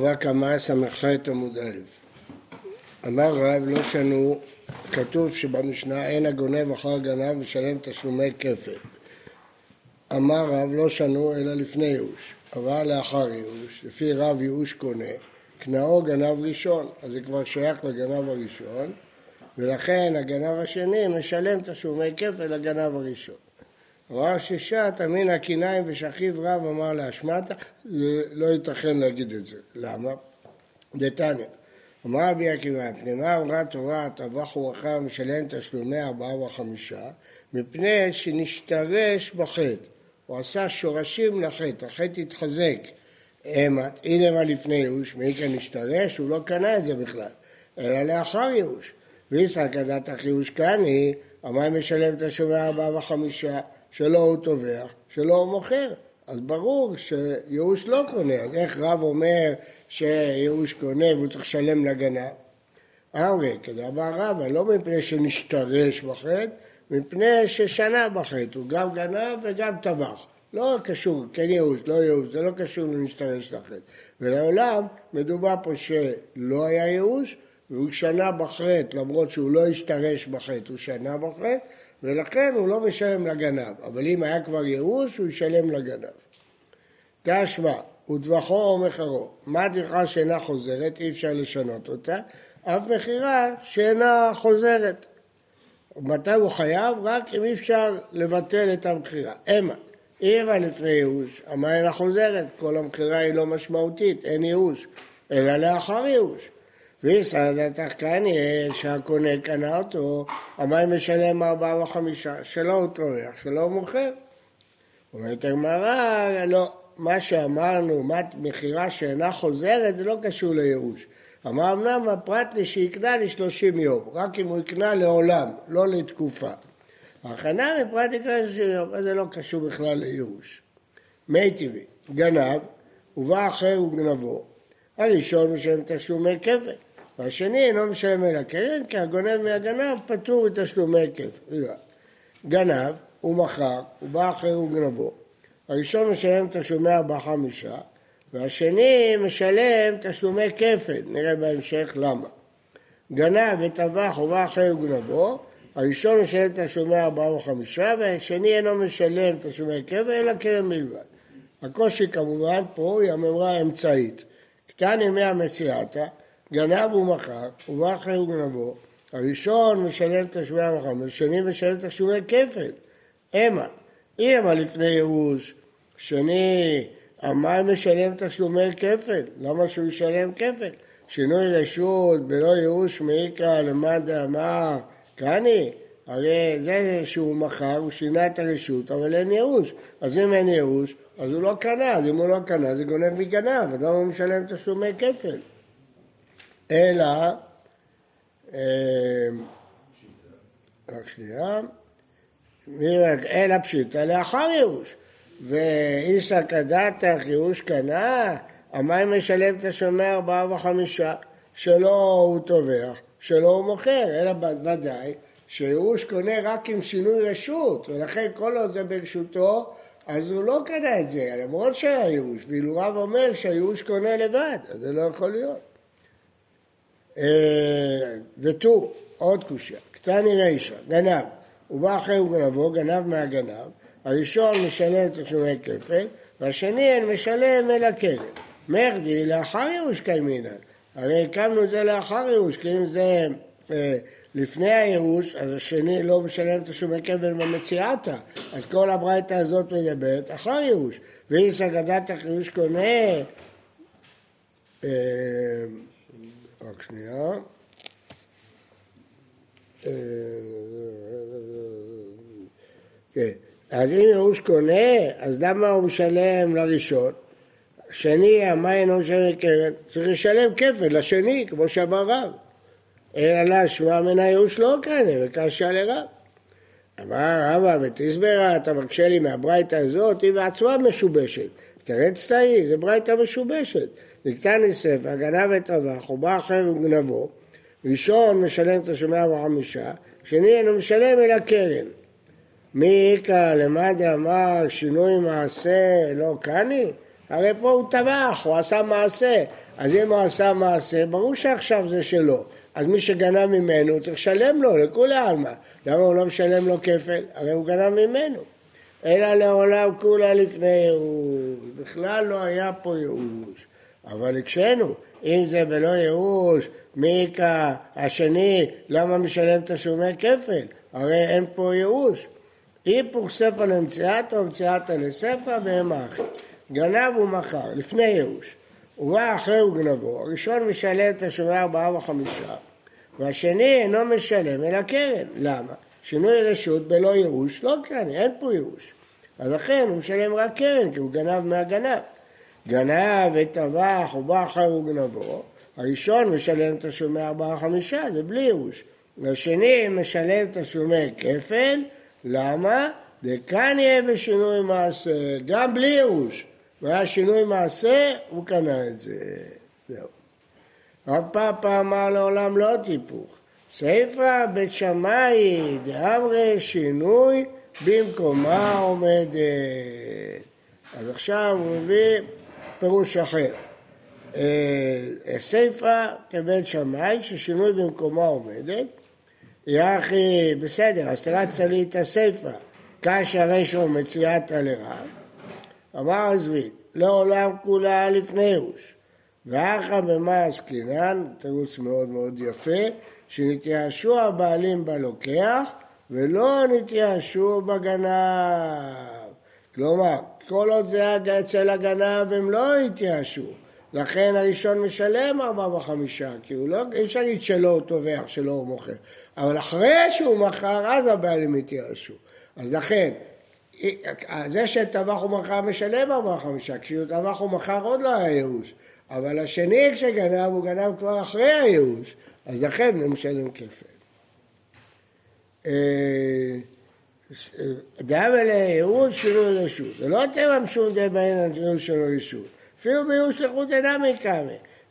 רק המאה ס"ח עמוד א'. אמר רב לא שנו, כתוב שבמשנה אין הגונב אחר גנב משלם תשלומי כפל. אמר רב לא שנו אלא לפני ייאוש, אבל לאחר ייאוש, לפי רב ייאוש קונה, קנאו גנב ראשון, אז זה כבר שייך לגנב הראשון, ולכן הגנב השני משלם תשלומי כפל לגנב הראשון. אמר ששת אמין הקיניים ושכיב רב אמר להשמטה, זה לא ייתכן להגיד את זה. למה? דתניא. אמר רבי עקיבא, פנימה אמרה תורה, טבח ומחר משלם תשלומי ארבעה וחמישה, מפני שנשתרש בחטא. הוא עשה שורשים לחטא, החטא התחזק. הנה מה לפני ייאוש, מי כאן נשתרש? הוא לא קנה את זה בכלל, אלא לאחר ייאוש. וישחק הדת ייאוש קני, אמר משלם תשלומי ארבעה וחמישה. שלא הוא טובח, שלא הוא מוכר. אז ברור שייאוש לא קונה, אז איך רב אומר שייאוש קונה והוא צריך לשלם לגנב? אמרי, כדבר רבא, לא מפני שנשתרש בחטא, מפני ששנה בחטא, הוא גם גנב וגם טבח. לא קשור, כן ייאוש, לא ייאוש, זה לא קשור לנשתרש לחטא. ולעולם מדובר פה שלא היה ייאוש, והוא שנה בחטא, למרות שהוא לא השתרש בחטא, הוא שנה בחטא, ולכן הוא לא משלם לגנב, אבל אם היה כבר ייאוש, הוא ישלם לגנב. תשמע, וטבחו או מחרו, מה טרחה שאינה חוזרת, אי אפשר לשנות אותה, אף מכירה שאינה חוזרת. מתי הוא חייב? רק אם אי אפשר לבטל את המכירה. אמה, אם לפני ייאוש, המה אינה חוזרת? כל המכירה היא לא משמעותית, אין ייאוש, אלא לאחר ייאוש. וישראל קני, שהקונה קנה אותו, המים משלם ארבעה וחמישה, שלא הוא טורח, שלא הוא מוכר. אומרת הגמרא, לא, מה שאמרנו, מכירה שאינה חוזרת, זה לא קשור לייאוש. אמר אמנם הפרט לי שיקנה לשלושים יום, רק אם הוא יקנה לעולם, לא לתקופה. הכנה מפרט יקנה לשלושים יום, זה לא קשור בכלל לייאוש. מי טבעי, גנב, ובא אחר וגנבו, הראשון משלם תשלומי כפל. והשני אינו משלם אלא קרן, כי הגונב מהגנב פטור מתשלומי כפל. גנב, הוא מכר, הוא בא אחר וגנבו. הראשון משלם תשלומי ארבעה חמישה, והשני משלם תשלומי כפל, נראה בהמשך למה. גנב וטבח ובא אחר וגנבו, הראשון משלם תשלומי ארבעה וחמישה, והשני אינו משלם תשלומי כפל, אלא קרן בלבד. הקושי כמובן פה היא הממרה האמצעית. קטן ימי המציאתה, גנב ומכר, ובא אחרי וגנבו, הראשון משלם תשלומי המחם, השני משלם תשלומי כפל. המה, אי המה לפני ייאוש, שני המים משלם תשלומי כפל, למה שהוא ישלם כפל? שינוי רשות בלא ייאוש מעיקרא למאן דאמר קני, הרי זה שהוא מכר, הוא שינה את הרשות, אבל אין ייאוש. אז אם אין ייאוש, אז הוא לא קנה, אז אם הוא לא קנה, זה גונב מגנב, אז למה הוא משלם תשלומי כפל? אלא, אה, רק שנייה, אלא פשיטא לאחר ייאוש. ואיסא כדתך ייאוש קנה, המים משלם את השומע ארבעה וחמישה, שלא הוא טובח, שלא הוא מוכר, אלא ודאי שייאוש קונה רק עם שינוי רשות, ולכן כל עוד זה ברשותו, אז הוא לא קנה את זה, למרות שהיה ייאוש, ואילו רב אומר שהייאוש קונה לבד, אז זה לא יכול להיות. אה, ותו, עוד קושייה, קטני רישא, גנב, הוא בא אחרי וגנבו, גנב מהגנב, הראשון משלם תשלומי כפל, והשני אין משלם אלא קרן. מרדי לאחר ייאוש קיימינן, הרי הקמנו את זה לאחר ייאוש, כי אם זה אה, לפני הייאוש, אז השני לא משלם תשלומי כפל במציאתה, אז כל הברייתא הזאת מדברת אחר ייאוש, ואם סגדת החיוש קונה אה, רק שנייה. כן. אז אם ייאוש קונה, אז למה הוא משלם לראשון? שני, המה אינו משלם קרן? צריך לשלם כפל לשני, כמו שאמר רב. אלא להשמע מן הייאוש לא קנה, וקשה לרב. אמר רבא ותסברה, אתה מקשה לי מהברייתא הזאת, היא בעצמה משובשת. תרץ תאי, זה ברייתא משובשת. נקטני ספר, גנב את טבח, הוא בא אחר וגנבו, ראשון משלם את השומע בחמישה, שני אינו משלם אלא קרן. מי איכא למד אמר שינוי מעשה לא קני? הרי פה הוא טבח, הוא עשה מעשה, אז אם הוא עשה מעשה, ברור שעכשיו זה שלו. אז מי שגנב ממנו צריך לשלם לו, לכולי עלמא. למה הוא לא משלם לו כפל? הרי הוא גנב ממנו. אלא לעולם כולה לפני ייאוש. בכלל לא היה פה ייאוש. אבל הקשינו, אם זה בלא ייאוש, מי איכא השני, למה משלם תשלומי כפל? הרי אין פה ייאוש. היפוך ספר למציאתא ומציאתא לספר והם האחים. גנב ומכר, לפני ייאוש. ובא אחרי וגנבו, הראשון משלם תשלומי ארבעה וחמישה, והשני אינו משלם אלא קרן. למה? שינוי רשות בלא ייאוש לא כאן, אין פה ייאוש. אז לכן הוא משלם רק קרן, כי הוא גנב מהגנב. גנב וטבח ובא אחרי וגנבו, הראשון משלם תשלומי ארבעה חמישה, זה בלי ייאוש. והשני משלם תשלומי כפל, למה? דכאן יהיה בשינוי מעשה, גם בלי ייאוש. והיה שינוי מעשה, הוא קנה את זה. זהו. רב פאפא אמר לעולם לא טיפוך. סיפא בית שמאי דאמרי שינוי במקומה עומדת. אז עכשיו הוא מביא פירוש אחר. אה, סיפא כבית שמאי ששינוי במקומה עומדת. יחי, בסדר, אז תרצה לי את הסיפא, כאשר רשו מציאתה לרב. אמר עזבית, לעולם כולה לפני ייאוש. ואחא במה עסקינן, תירוץ מאוד מאוד יפה, שנתייאשו הבעלים בלוקח ולא נתייאשו בגנב. כלומר, כל עוד זה היה אצל הגנב הם לא התייאשו. לכן הראשון משלם ארבע וחמישה, כי הוא לא, אי אפשר להגיד שלא הוא טובח, שלא הוא מוכר. אבל אחרי שהוא מכר, אז הבעלים התייאשו. אז לכן, זה שטבח ומכר משלם ארבע וחמישה, כשהוא טבח ומכר עוד לא היה ייאוש. אבל השני כשגנב, הוא גנב כבר אחרי הייאוש, אז לכן הוא משלם כפל. אה, דאב אלה ייאוש שינוי רשות. זה לא תממשו די בהן על ייאוש של רשות. אפילו בייאוש לחוט אינה מקרא.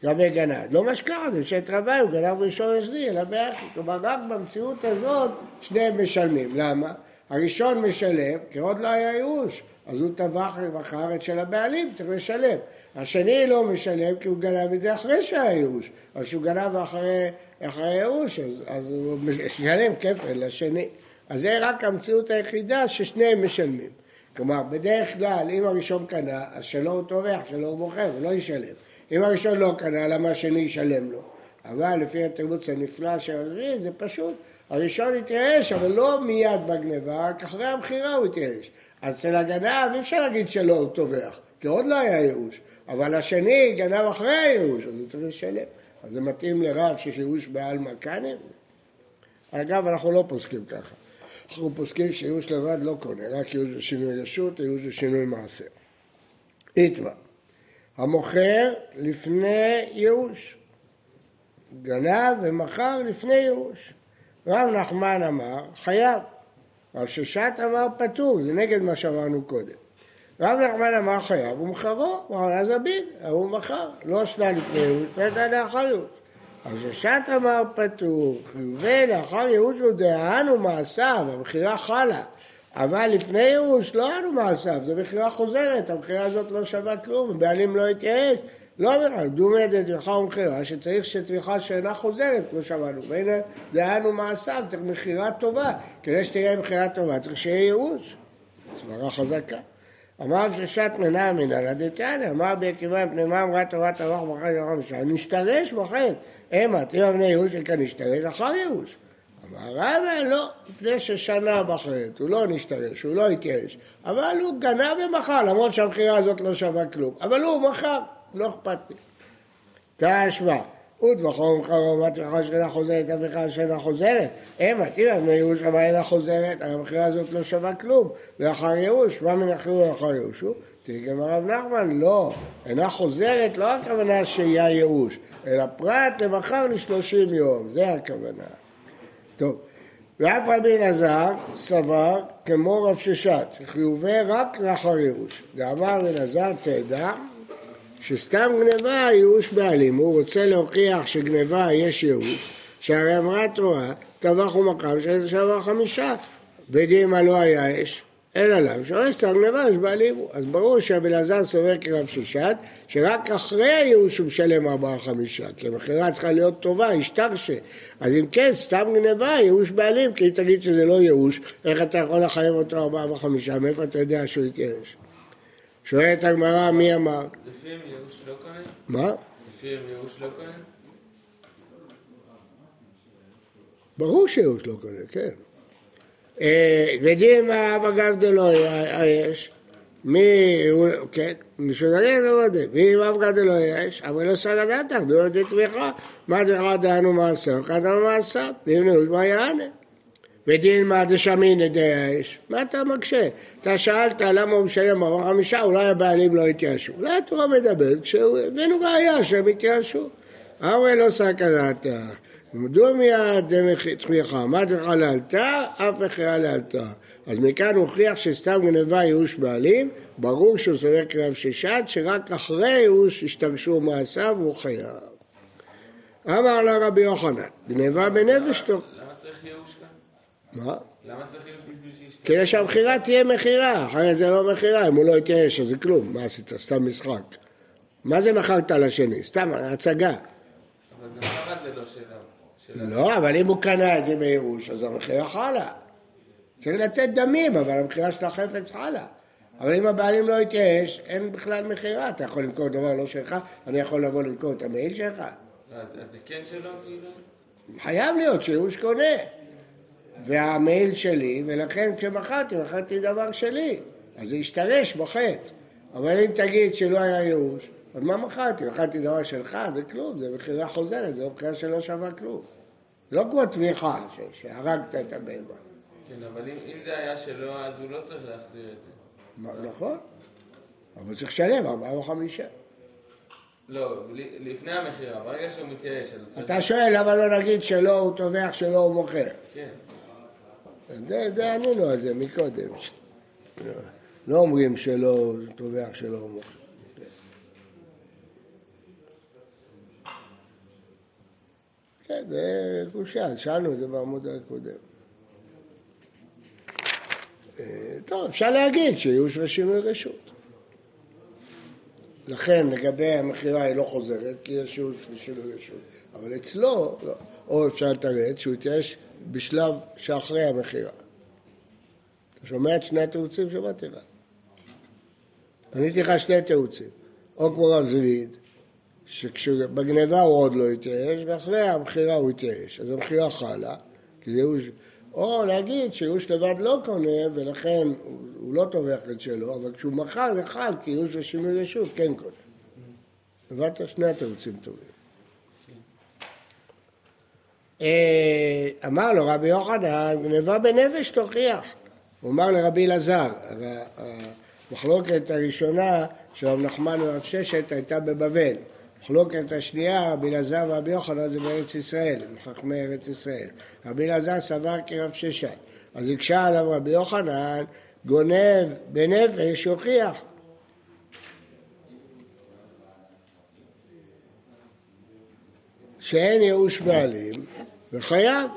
לגבי גנב. לא שקרה, זה שאת רבי הוא גנב ראשון ישני, אלא באחי. כלומר, רק במציאות הזאת שניהם משלמים. למה? הראשון משלם, כי עוד לא היה ייאוש, אז הוא טבח ומכר את של הבעלים, צריך לשלם. השני לא משלם כי הוא גנב את זה אחרי שהיה ייאוש. אז כשהוא גנב אחרי, אחרי ייאוש, אז, אז הוא משלם כפל לשני. אז זה רק המציאות היחידה ששניהם משלמים. כלומר, בדרך כלל, אם הראשון קנה, אז שלא הוא טובח, שלא הוא מוכר, הוא לא ישלם. אם הראשון לא קנה, למה השני ישלם לו? אבל לפי התירוץ הנפלא של הרביעי, זה פשוט, הראשון התייאש, אבל לא מיד בגניבה, רק אחרי המכירה הוא התייאש. אז אצל הגנב אי אפשר להגיד שלא הוא טובח, כי עוד לא היה ייאוש. אבל השני גנב אחרי הייאוש, אז הוא צריך לשלם. אז זה מתאים לרב שיש ייאוש בעלמא קאנם? אגב, אנחנו לא פוסקים ככה. אנחנו פוסקים שייאוש לבד לא קונה, רק ייאוש לשינוי רשות, ייאוש לשינוי מעשה. איתמר, המוכר לפני ייאוש. גנב ומכר לפני ייאוש. רב נחמן אמר, חייב. רב ששת אמר פטור, זה נגד מה שאמרנו קודם. רב נחמן אמר חייב ומכרו, הוא אמר אז הבין, ההוא מכר, לא שנה לפני ייאוש, שנה לאחר ייאוש. רב ששת אמר פטור, חיובי לאחר ייאוש הוא דהן ומעשיו, המכירה חלה. אבל לפני ייאוש לא היה מעשיו, זו מכירה חוזרת, המכירה הזאת לא שווה כלום, הבעלים לא התייאש, לא אומר, דומי דתמיכה ומכירה, שצריך שתמיכה שאינה חוזרת, כמו שאמרנו, והנה דהיינו מעשיו, צריך מכירה טובה, כדי שתהיה מכירה טובה, צריך שיהיה ייאוש, סברה חזקה. אמר ששת מנה מנהלא דתניא, אמר בעקיבא מפני מה אמרה תורת הרוח בחר ירחם ושם, נשתרש בחטא, המה, תראה בני ייאוש וכאן נשתרש אחר ייאוש. אמר רבא לא, מפני ששנה בחטא, הוא לא נשתרש, הוא לא התייאש, אבל הוא גנב ומכר, למרות שהמכירה הזאת לא שווה כלום, אבל הוא מכר. לא אכפת לי. תשמע, ודבחו ומחרו ומת וחש שאינה חוזרת, המכירה שאינה חוזרת. המה, תראה, בני ייאוש אבל אינה חוזרת, המכירה הזאת לא שווה כלום. לאחר ייאוש, מה מנחרו לאחר ייאושו? תרגם הרב נחמן, לא, אינה חוזרת, לא הכוונה שיהיה ייאוש, אלא פרט למחר לשלושים יום, זה הכוונה. טוב, ואף רבי אלעזר סבר כמו רב ששת, חיובי רק לאחר ייאוש. ואמר אלעזר תדע שסתם גניבה ייאוש בעלים, הוא רוצה להוכיח שגניבה יש ייאוש, שהרי אמרה התורה, טבח ומקם שזה שווה חמישה, ודין מה לא היה אש, אלא למה? שורש את הגנבה יש בעלים. אז ברור שרבי אלעזר סובר כרב ששת, שרק אחרי הייאוש הוא משלם ארבעה חמישה, כי המכירה צריכה להיות טובה, השתרשה. אז אם כן, סתם גנבה, ייאוש בעלים, כי אם תגיד שזה לא ייאוש, איך אתה יכול לחייב אותו ארבעה וחמישה? מאיפה אתה יודע שהוא התייאש? שואלת הגמרא, מי אמר? לפיהם ייאוש לא קונה? מה? לפיהם ייאוש לא קונה? ברור שייאוש לא קונה, כן. אה, ודין אב אגב דלא יש, מי, כן, משודרים לא יודע, ואם אב אגב דלא יש, אבל לא סגד עתך, דו ידי תמיכה, מה דרך דהנו מעשר, קדנו מעשר, ואם נעוד מה יענה. דשמין די האש, מה אתה מקשה? אתה שאלת למה הוא משלם ארבעה חמישה, אולי הבעלים לא התייאשו. אולי התורה מדברת, כשהבאנו ראייה שהם התייאשו. ארווה לא סקדתה. מדוע מיד תמיכה? מה דחה לאלתר? אף מכירה לאלתר. אז מכאן הוכיח שסתם גנבה ייאוש בעלים, ברור שהוא סובר קרב ששת, שרק אחרי ייאוש השתרשו מעשיו והוא חייב. אמר לה רבי יוחנן, גנבה בנפש טוב. למה צריך ייאוש? מה? למה צריך ייאוש בשביל שישתנה? כדי שהמכירה תהיה מכירה, אחרת זה לא מכירה, אם הוא לא יתייאש אז זה כלום, מה עשית? סתם משחק. מה זה מכרת לשני? סתם הצגה. אבל גם ככה זה לא שלו. שלו. לא, אבל אם הוא קנה את זה בייאוש, אז המכירה חלה. צריך לתת דמים, אבל המכירה של החפץ חלה. אבל אם הבעלים לא יתייאש, אין בכלל מכירה. אתה יכול למכור דבר לא שלך, אני יכול לבוא למכור את המעיל שלך. לא, אז אז זה כן שלו כאילו? חייב להיות שייאוש קונה. והמעיל שלי, ולכן כשמכרתי, מכרתי דבר שלי. אז זה השתרש בחטא. אבל אם תגיד שלא היה ייאוש, אז מה מכרתי? מכרתי דבר שלך, זה כלום, זה מכירה חוזרת, זו מכירה שלא שווה כלום. זה לא כמו תמיכה, ש- שהרגת את הבהמה. כן, אבל אם אם זה היה שלו, אז הוא לא צריך להחזיר את זה. מה- נכון, אבל צריך לשלם ארבעה או חמישה. לא, לפני המכירה, ברגע שהוא מתייאש, הוא צריך... אתה שואל למה לא נגיד שלא הוא טובח, שלא הוא מוכר. כן. זה, ענינו על זה מקודם. לא, אומרים שלא טובח, שלא מוכר. כן, זה קושייה, שאלנו את זה בעמוד הקודם. אה, טוב, אפשר להגיד שייאוש ושינוי רשות. לכן לגבי המכירה היא לא חוזרת, כי יש ייאוש ושינוי רשות. אבל אצלו, לא. או אפשר לתרץ שהוא התייאש בשלב שאחרי המכירה. אתה שומע את שני התירוצים שאמרתי לך? עניתי לך שני תירוצים. או כמו רב זביד, שבגניבה הוא עוד לא התייאש, ואחרי המכירה הוא התייאש. אז המכירה חלה, כי זה ייאוש... או להגיד שייאוש לבד לא קונה, ולכן הוא, הוא לא טובח את שלו, אבל כשהוא מכר זה חל, כי ייאוש ושינוי רשות כן קונה. הבנת? שני התירוצים טובים. אה, אמר לו רבי יוחנן, גנבה בנפש תוכיח. הוא אמר לרבי אלעזר, הרי המחלוקת הראשונה של רב נחמן ורב ששת הייתה בבבל. המחלוקת השנייה, רבי אלעזר ורבי יוחנן זה בארץ ישראל, הם חכמי ארץ ישראל. רבי אלעזר סבר כרב ששת. אז הקשה עליו רבי יוחנן, גונב בנפש יוכיח. שאין ייאוש בעלים וחייב.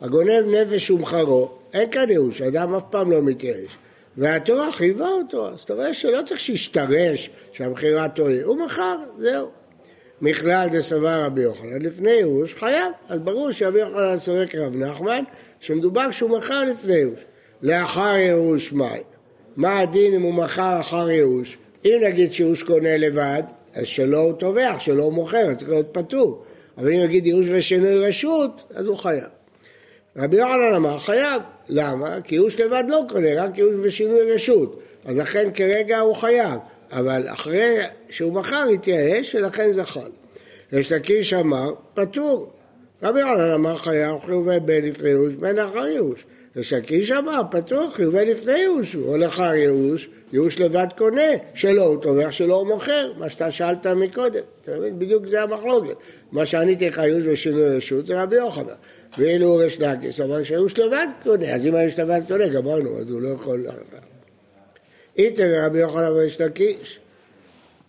הגונב נפש ומכרו, אין כאן ייאוש, אדם אף פעם לא מתייאש. והתורה חייבה אותו, אז אתה רואה שלא צריך שישתרש שהמכירה תועיל, הוא מכר, זהו. מכלל דסבר רבי יוחנן, לפני ייאוש חייב, אז ברור שרבי יוחנן סובר כרב נחמן, שמדובר שהוא מכר לפני ייאוש. לאחר ייאוש מאי? מה הדין אם הוא מכר אחר ייאוש? אם נגיד שייאוש קונה לבד, אז שלא הוא טובח, שלא הוא מוכר, צריך להיות פטור. אבל אם נגיד ייאוש ושינוי רשות, אז הוא חייב. רבי יוחנן אמר חייב, למה? כי ייאוש לבד לא קונה, רק ייאוש ושינוי רשות. אז לכן כרגע הוא חייב, אבל אחרי שהוא מכר התייאש ולכן זה חל. יש לקיש אמר פטור. רבי יוחנן אמר חייב חיובי בין לפני ייאוש בין אחר ייאוש. יש לקיש אמר פטור חיובי לפני ייאוש, או לאחר ייאוש, ייאוש לבד קונה, שלא הוא טובח, שלא הוא מוכר, מה שאתה שאלת מקודם. אתה מבין? בדיוק זה המחלוקת. מה שעניתי לך ייאוש ושינוי רשות זה רבי יוחנן. ואילו הוא ריש לקיש אמר שהייאוש לבד קונה, אז אם הייאוש לבד קונה גמרנו, אז הוא לא יכול... איתר רבי יוחנן וריש לקיש,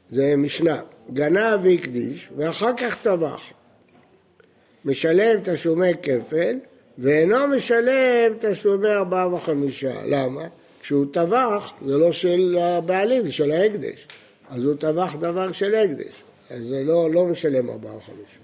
זה משנה, גנב והקדיש ואחר כך טבח. משלם תשלומי כפל ואינו משלם תשלומי ארבעה וחמישה. למה? שהוא טבח, זה לא של הבעלים, זה של ההקדש. אז הוא טבח דבר של הקדש. אז זה לא, לא משלם ארבעה או חמישה.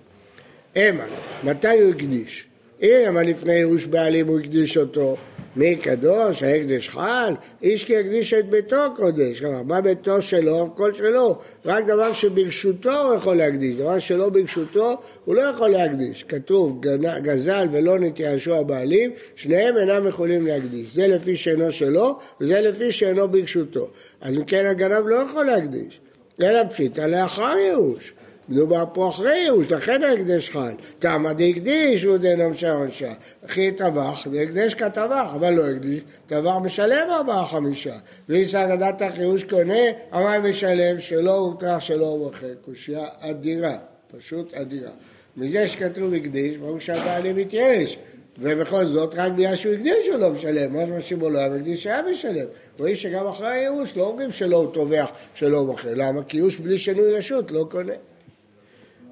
המה, מתי הוא הקדיש? אם לפני ייאוש בעלים הוא הקדיש אותו, מי קדוש, ההקדש חל, איש כי יקדיש את ביתו קודש, כלומר, מה ביתו שלו, הכל שלו, רק דבר שברשותו הוא יכול להקדיש, דבר שלא ברשותו הוא לא יכול להקדיש, כתוב גזל ולא נתייאשו הבעלים, שניהם אינם יכולים להקדיש, זה לפי שאינו שלו וזה לפי שאינו ברשותו, אז אם כן הגנב לא יכול להקדיש, אלא פשיטא לאחר ייאוש. מדובר פה אחרי ייאוש, לכן ההקדש חל. תמה דהקדיש הוא דנום שעונשה. אחי טבח, דהקדש כטבח, אבל לא הקדיש, טבח משלם ארבעה חמישה. ואיסא לדעת ייאוש קונה, אמר משלם שלא הוטרח שלא ומוכר. קושייה אדירה, פשוט אדירה. מזה שכתוב הקדיש, ברור שהבעלים מתייאש. ובכל זאת, רק בגלל שהוא הקדיש הוא לא משלם, מה שמשימו לא היה מקדיש היה משלם. רואים שגם אחרי הייאוש לא אומרים שלא הוא טובח, שלא מוכר. למה? כי ייאוש בלי שינוי רשות לא קונה.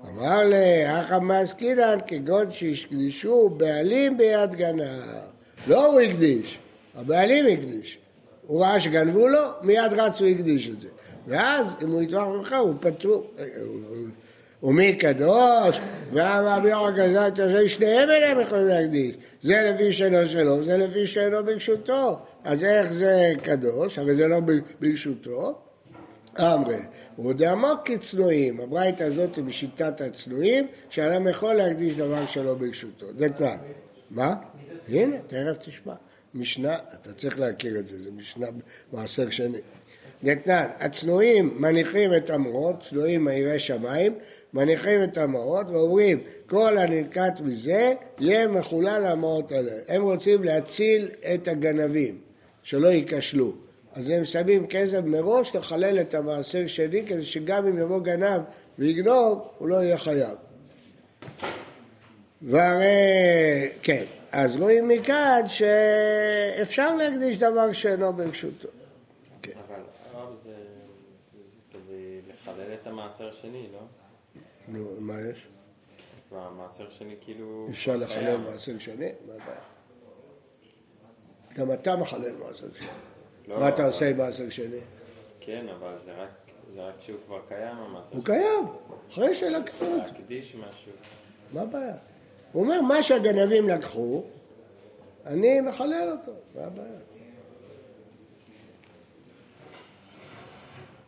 אמר לאחא מעסקינן כגון שהקדישו בעלים ביד גנב. לא הוא הקדיש, הבעלים הקדיש. הוא ראה שגנבו לו, מיד רץ והקדיש את זה. ואז אם הוא יטבח ממך הוא פטור. ומי קדוש, והמעביר הגזל את הזה, שניהם אינם יכולים להקדיש. זה לפי שאינו שלו, זה לפי שאינו ברשותו. אז איך זה קדוש? הרי זה לא ברשותו. אמרי, הוא דאמר כצנועים, הברייתא הזאת היא בשיטת הצנועים, שאדם יכול להקדיש דבר שלא ברשותו. זה דתן. מה? הנה, תכף תשמע. משנה, אתה צריך להכיר את זה, זה משנה מעשר שני. דתנן, הצנועים מניחים את המעות, צנועים מאירי שמיים, מניחים את המעות ואומרים, כל הנלקט מזה יהיה מחולל למעות האלה. הם רוצים להציל את הגנבים, שלא ייכשלו. אז הם שמים כסף מראש לחלל את המעשר שני, כדי שגם אם יבוא גנב ויגנוב, הוא לא יהיה חייב. והרי, כן, אז רואים מכאן שאפשר להקדיש דבר שאינו ברשותו. כן. אבל הרב זה כדי לחלל את המעשר שני, לא? נו, מה יש? המעשר שני כאילו... אפשר לחלל מעשר שני? מה הבעיה? גם אתה מחלל מעשר שני. לא, מה אתה עושה עם מעשר שני? כן, אבל זה רק, זה רק כשהוא כבר קיים המעשר הוא קיים, אחרי שלקחו. להקדיש משהו. מה הבעיה? הוא אומר, מה שהגנבים לקחו, אני מחלל אותו, מה הבעיה?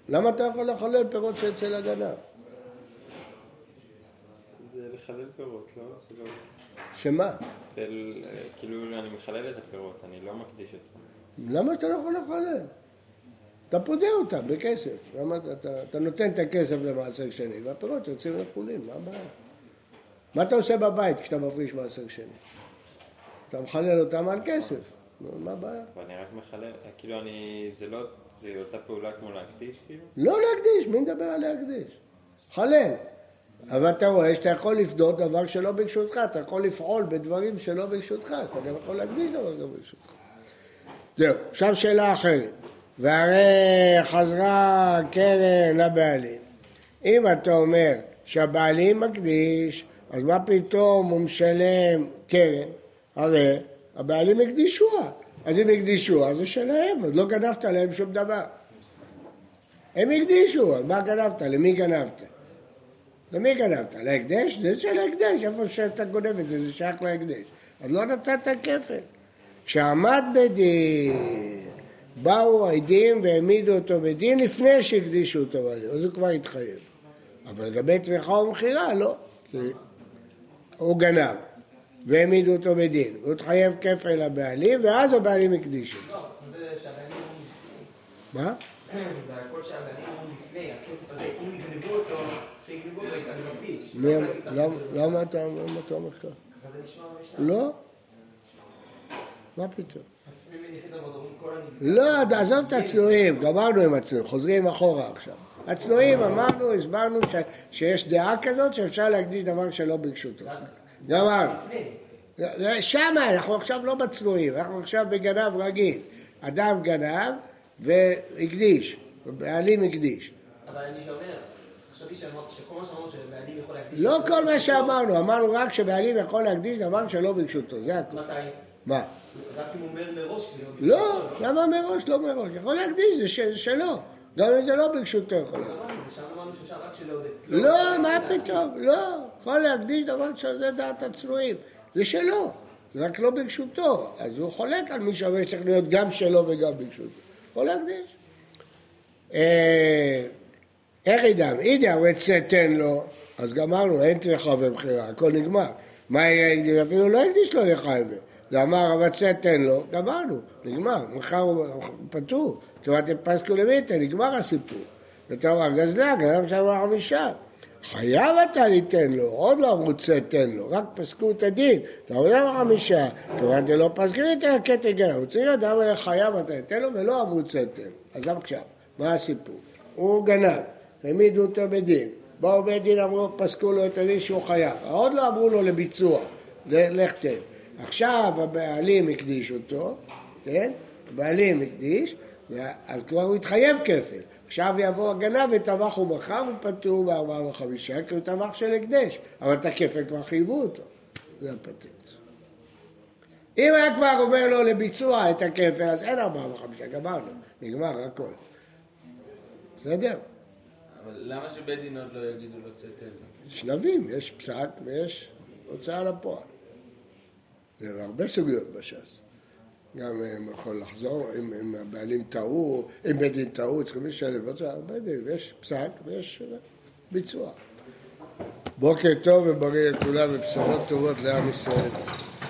למה אתה יכול לחלל פירות שאצל הגנב? זה לחלל פירות, לא? לא- שמה? אצל, כאילו, אני מחלל את הפירות, אני לא מקדיש אותם. למה אתה לא יכול לחלל? אתה פודה אותם בכסף. למה אתה, אתה נותן את הכסף למעשר שני, והפירות יוצאים לחולים, מה הבעיה? מה אתה עושה בבית כשאתה מפריש מעשר שני? אתה מחלל אותם על כסף, מה הבעיה? ואני רק מחלל, כאילו אני, זה לא, זה אותה פעולה כמו להקדיש כאילו? לא להקדיש, מי מדבר על להקדיש? חלל. אבל אתה רואה שאתה יכול לפדות דבר שלא ברשותך, אתה יכול לפעול בדברים שלא ברשותך, אתה גם יכול להקדיש דבר שלא ברשותך. זהו, עכשיו שאלה אחרת. והרי חזרה קרן לבעלים. אם אתה אומר שהבעלים מקדיש, אז מה פתאום הוא משלם קרן? הרי הבעלים הקדישוה. אז אם הקדישוה, זה שלהם, אז לא גנבת להם שום דבר. הם הקדישו, אז מה גנבת? למי גנבת? למי גנבת? להקדש? זה של ההקדש, איפה שאתה גונב את זה, זה שייך להקדש. אז לא נתת כפל. כשעמד בדין, באו העדים והעמידו אותו בדין לפני שהקדישו אותו בעלים, אז הוא כבר התחייב. אבל לגבי טביחה ומכירה, לא. הוא גנב, והעמידו אותו בדין. הוא התחייב כפל לבעלים, ואז הבעלים הקדישו. לא, זה שהבעלים מה? זה הכל שהבעלים הוא לפני, הכסף הזה, אם יגנבו אותו, שיגנבו אותו, מקדיש. למה אתה אומר ככה? לא. מה פתאום? לא, תעזוב את הצנועים, גמרנו עם הצנועים, חוזרים אחורה עכשיו. הצנועים אמרנו, הסברנו שיש דעה כזאת שאפשר להקדיש דבר שלא ברשותו. גמרנו. שמה, אנחנו עכשיו לא בצנועים, אנחנו עכשיו בגנב רגיל. אדם גנב והקדיש, בעלים הקדיש. אבל אני שומר, חשבתי שכל מה שאמרנו שבעלים יכול להקדיש... לא כל מה שאמרנו, אמרנו רק שבעלים יכול להקדיש דבר שלא ברשותו, זה הכול. מתי? מה? רק אם הוא אומר מראש לא, למה מראש? לא מראש. יכול להקדיש, זה של- שלו. גם אם זה לא ברשותו יכול להקדיש. רק שלא עוד אצלו. לא, מה פתאום? לא. יכול להקדיש דבר שזה דעת הצנועים. זה שלו. רק לא ברשותו. אז הוא חולק על מישהו, אבל צריך להיות גם שלו וגם ברשותו. יכול להקדיש. איך ידם? אידא רוצה תן לו, אז גמרנו, אין טרחה ומכירה, הכל נגמר. מה יהיה, אפילו לא הקדיש לו לחייבה. זה אמר, רבצה תן לו, גמרנו, נגמר, מחר הוא פטור. כמעט פסקו למיתה, נגמר הסיפור. ואתה אומר, גזלה, גזלה שם חמישה. חייב אתה ליתן לו, עוד לא אמרו צא תן לו, רק פסקו את הדין, אתה אומר חמישה, כיוון דלא פסקו את הקטע גנב, הוא צריך לדעת אבל חייב אתה ליתן לו ולא אמרו צא תן, אז עכשיו, מה הסיפור? הוא גנב, העמידו אותו בדין, באו בית דין אמרו, פסקו לו את הדין שהוא חייב, עוד לא אמרו לו לביצוע, לך תן, עכשיו הבעלים הקדיש אותו, כן? הבעלים הקדיש, אז כבר הוא התחייב כפל. עכשיו יבוא הגנב וטבח ומכר, הוא פטור בארבעה וחמישה, כי הוא טבח של הקדש. אבל את הכפל כבר חייבו אותו. זה הפטנט. אם היה כבר אומר לו לביצוע את הכפל, אז אין ארבעה וחמישה, גמרנו. נגמר הכל. בסדר? אבל למה שבית דין עוד לא יגידו לו צאתן לו? שלבים, יש פסק ויש הוצאה לפועל. זה הרבה סוגיות בש"ס. גם הם יכול לחזור, אם, אם הבעלים טעו, אם בית דין טעו, צריכים לשלם, לא צריך הרבה דין, ויש פסק ויש ביצוע. בוקר טוב ובריא לכולם ובשורות טובות לעם ישראל.